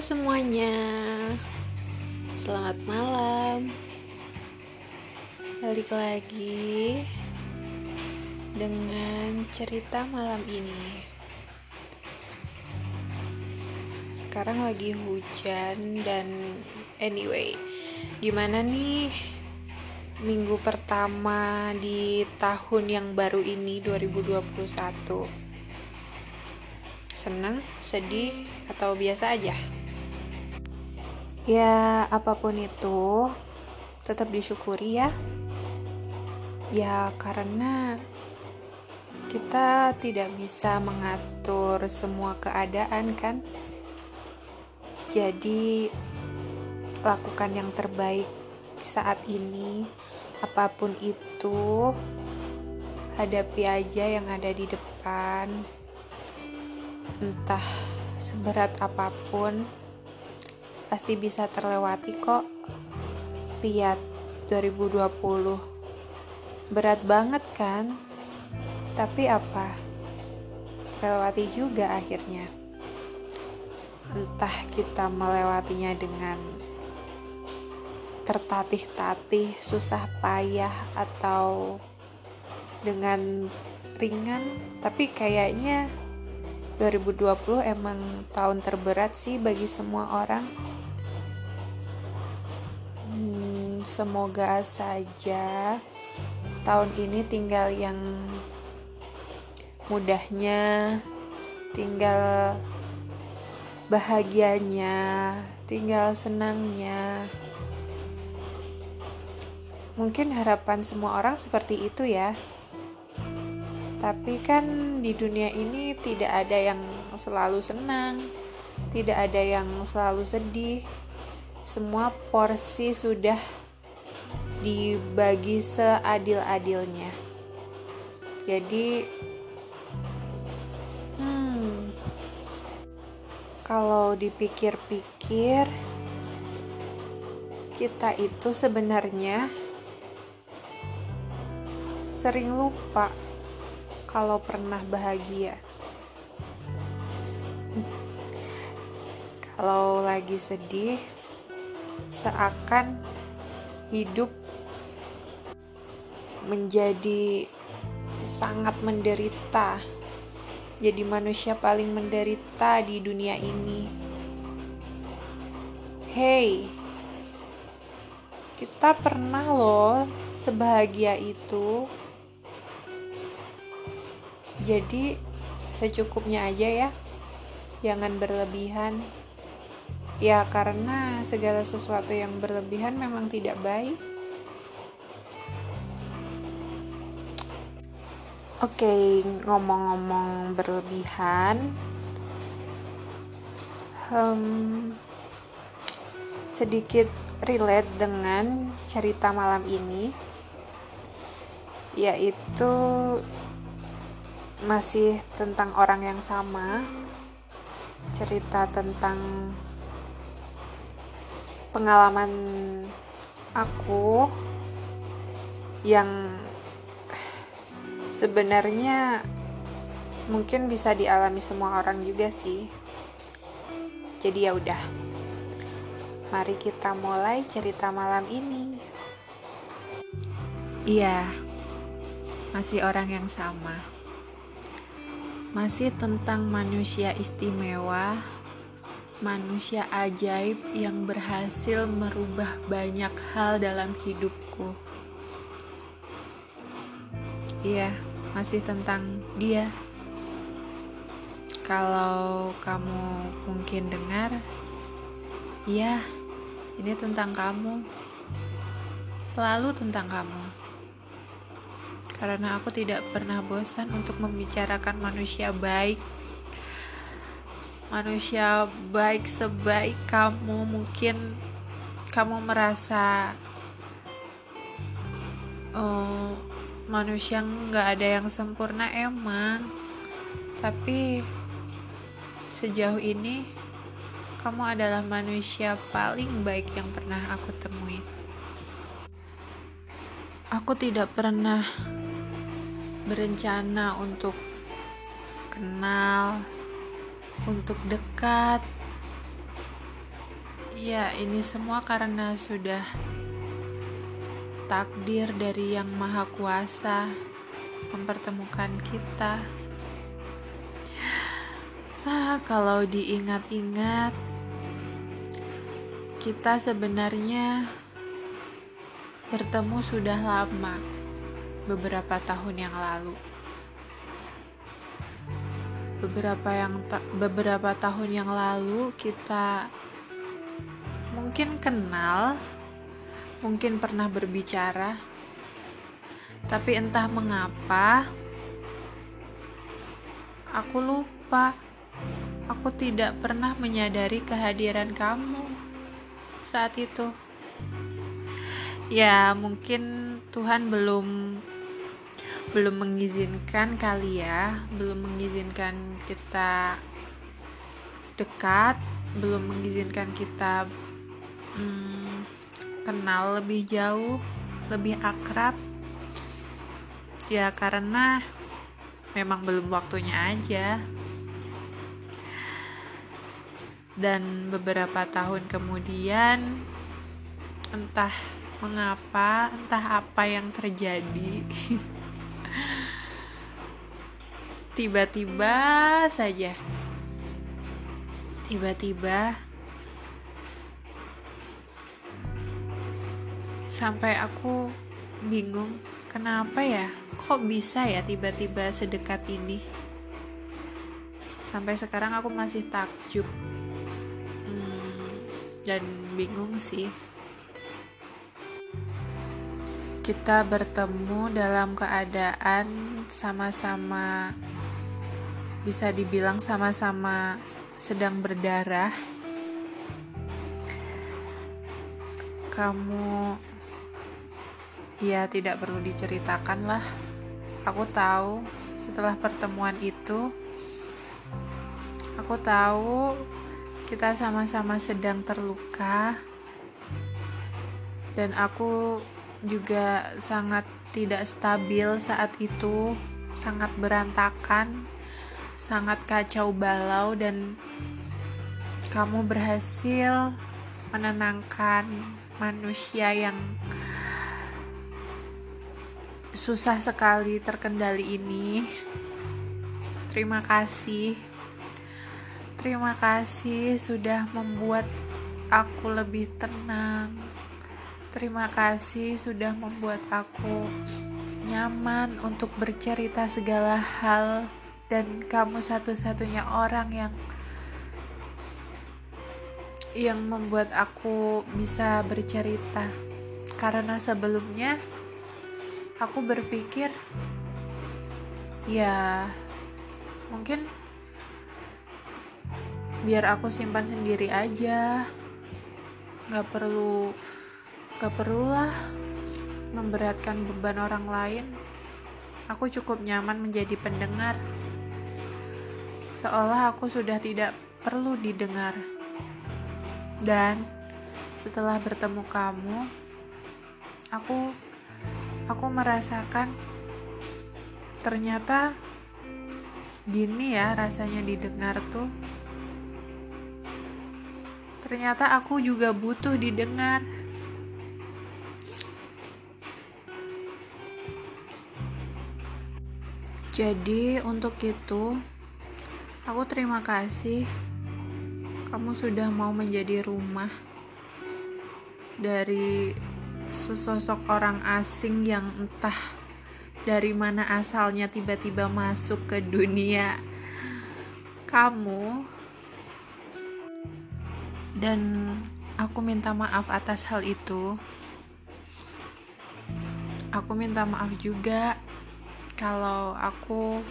semuanya, selamat malam. Balik lagi dengan cerita malam ini. Sekarang lagi hujan dan anyway, gimana nih minggu pertama di tahun yang baru ini 2021? senang, sedih, atau biasa aja? Ya, apa pun itu, tetap disyukuri ya. Ya, karena kita tidak bisa mengatur semua keadaan, kan? Jadi, lakukan yang terbaik saat ini, apa pun itu. Hadapi aja yang ada di depan entah seberat apa pun pasti bisa terlewati kok. Lihat 2020 berat banget kan? Tapi apa? Terlewati juga akhirnya. Entah kita melewatinya dengan tertatih-tatih susah payah atau dengan ringan tapi kayaknya 2020 emang tahun terberat sih bagi semua orang. Hmm, semoga saja tahun ini tinggal yang mudahnya, tinggal bahagianya, tinggal senangnya. Mungkin harapan semua orang seperti itu ya. Tapi kan di dunia ini tidak ada yang selalu senang, tidak ada yang selalu sedih. Semua porsi sudah dibagi seadil-adilnya. Jadi, hmm, kalau dipikir-pikir, kita itu sebenarnya sering lupa kalau pernah bahagia. Kalau lagi sedih, seakan hidup menjadi sangat menderita. Jadi manusia paling menderita di dunia ini. Hey, kita pernah loh sebahagia itu jadi secukupnya aja ya. Jangan berlebihan. Ya karena segala sesuatu yang berlebihan memang tidak baik. Oke, ngomong-ngomong berlebihan, um, sedikit relate dengan cerita malam ini, yaitu masih tentang orang yang sama. Cerita tentang pengalaman aku yang sebenarnya mungkin bisa dialami semua orang juga sih. Jadi ya udah. Mari kita mulai cerita malam ini. Iya masih orang yang sama masih tentang manusia istimewa, manusia ajaib yang berhasil merubah banyak hal dalam hidupku. Iya, masih tentang dia. Kalau kamu mungkin dengar, iya, ini tentang kamu. Selalu tentang kamu karena aku tidak pernah bosan untuk membicarakan manusia baik. Manusia baik sebaik kamu, mungkin kamu merasa oh, manusia nggak ada yang sempurna emang, tapi sejauh ini kamu adalah manusia paling baik yang pernah aku temui. Aku tidak pernah berencana untuk kenal, untuk dekat, Ya, ini semua karena sudah takdir dari Yang Maha Kuasa mempertemukan kita. Ah, kalau diingat-ingat, kita sebenarnya bertemu sudah lama, beberapa tahun yang lalu. Beberapa yang ta beberapa tahun yang lalu kita mungkin kenal, mungkin pernah berbicara, tapi entah mengapa aku lupa aku tidak pernah menyadari kehadiran kamu saat itu. Ya, mungkin Tuhan belum belum mengizinkan kali ya, belum mengizinkan kita dekat, belum mengizinkan kita hmm, kenal lebih jauh, lebih akrab. Ya, karena memang belum waktunya aja. Dan beberapa tahun kemudian entah mengapa entah apa yang terjadi tiba-tiba saja. Tiba-tiba sampai aku bingung kenapa ya? Kok bisa ya tiba-tiba sedekat ini? Sampai sekarang aku masih takjub. Dan bingung sih. Kita bertemu dalam keadaan sama-sama bisa dibilang sama-sama sedang berdarah. Kamu ya tidak perlu diceritakan lah. Aku tahu setelah pertemuan itu aku tahu kita sama-sama sedang terluka. Dan aku juga sangat tidak stabil saat itu sangat berantakan sangat kacau balau dan kamu berhasil menenangkan manusia yang susah sekali terkendali ini. Terima kasih. Terima kasih sudah membuat aku lebih tenang. Terima kasih sudah membuat aku nyaman untuk bercerita segala hal dan kamu satu-satunya orang yang yang membuat aku bisa bercerita. Karena sebelumnya aku berpikir ya mungkin biar aku simpan sendiri aja. Nggak perlu nggak perlulah memberatkan beban orang lain. Aku cukup nyaman menjadi pendengar seolah aku sudah tidak perlu didengar dan setelah bertemu kamu aku aku merasakan ternyata gini ya rasanya didengar tuh Ternyata aku juga butuh didengar. Jadi, untuk itu, aku terima kasih kamu sudah mau menjadi rumah dari sesosok orang asing yang entah dari mana asalnya tiba-tiba masuk ke dunia kamu dan aku minta maaf atas hal itu. Aku minta maaf juga kalau aku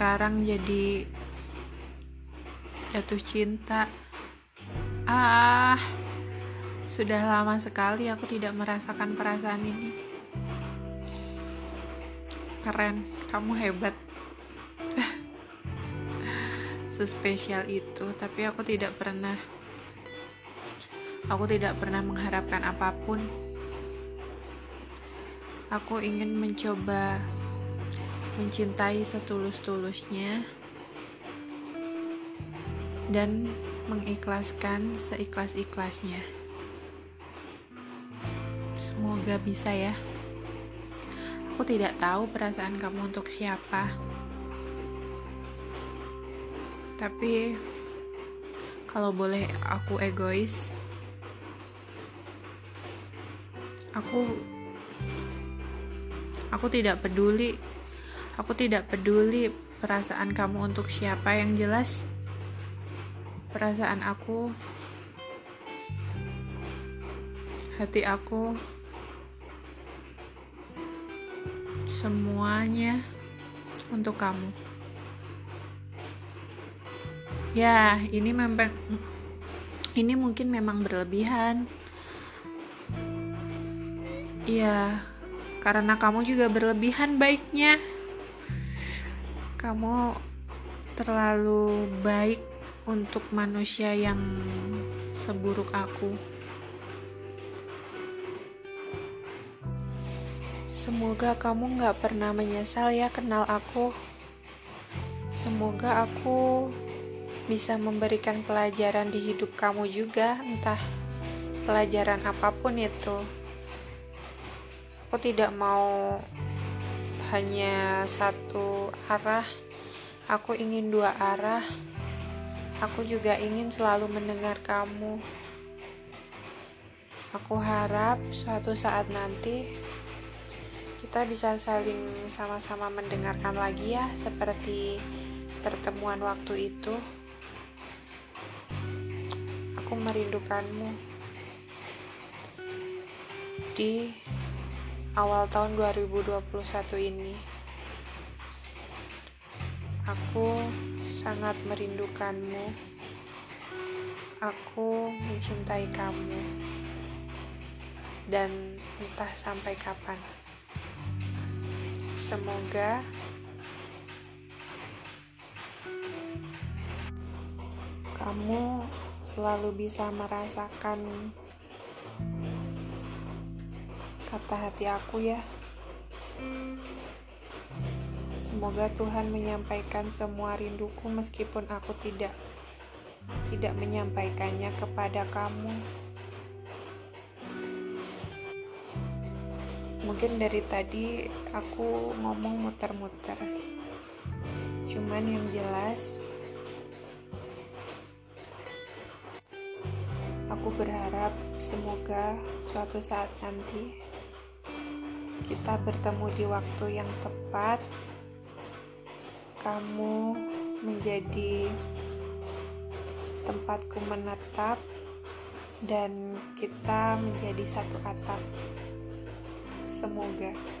sekarang jadi jatuh cinta. Ah, sudah lama sekali aku tidak merasakan perasaan ini. Keren, kamu hebat sespesial itu tapi aku tidak pernah aku tidak pernah mengharapkan apa pun aku ingin mencoba mencintai setulus-tulusnya dan mengikhlaskan seikhlas-ikhlasnya. Semoga bisa ya. Aku tidak tahu perasaan kamu untuk siapa. Tapi kalau boleh aku egois, aku aku tidak peduli. Aku tidak peduli perasaan kamu untuk siapa yang jelas perasaan aku hati aku semuanya untuk kamu. Ya ini memang ini mungkin memang berlebihan. Ya karena kamu juga berlebihan baiknya kamu terlalu baik untuk manusia yang seburuk aku. Semoga kamu gak pernah menyesal ya kenal aku. Semoga aku bisa memberikan pelajaran di hidup kamu juga, entah pelajaran apa pun itu. Aku tidak mau hanya satu arah, aku ingin dua arah. Aku juga ingin selalu mendengar kamu. Aku harap suatu saat nanti kita bisa saling sama-sama mendengarkan lagi ya, seperti pertemuan waktu itu. Aku merindukanmu di awal tahun 2021 ini. Aku sangat merindukanmu. Aku mencintai kamu, dan entah sampai kapan. Semoga kamu selalu bisa merasakan kata hati aku, ya. Semoga Tuhan menyampaikan semua rinduku meskipun aku tidak tidak menyampaikannya kepada kamu. Mungkin dari tadi aku ngomong muter-muter. Cuman yang jelas aku berharap semoga suatu saat nanti kita bertemu di waktu yang tepat kamu menjadi tempatku menetap dan kita menjadi satu atap. Semoga.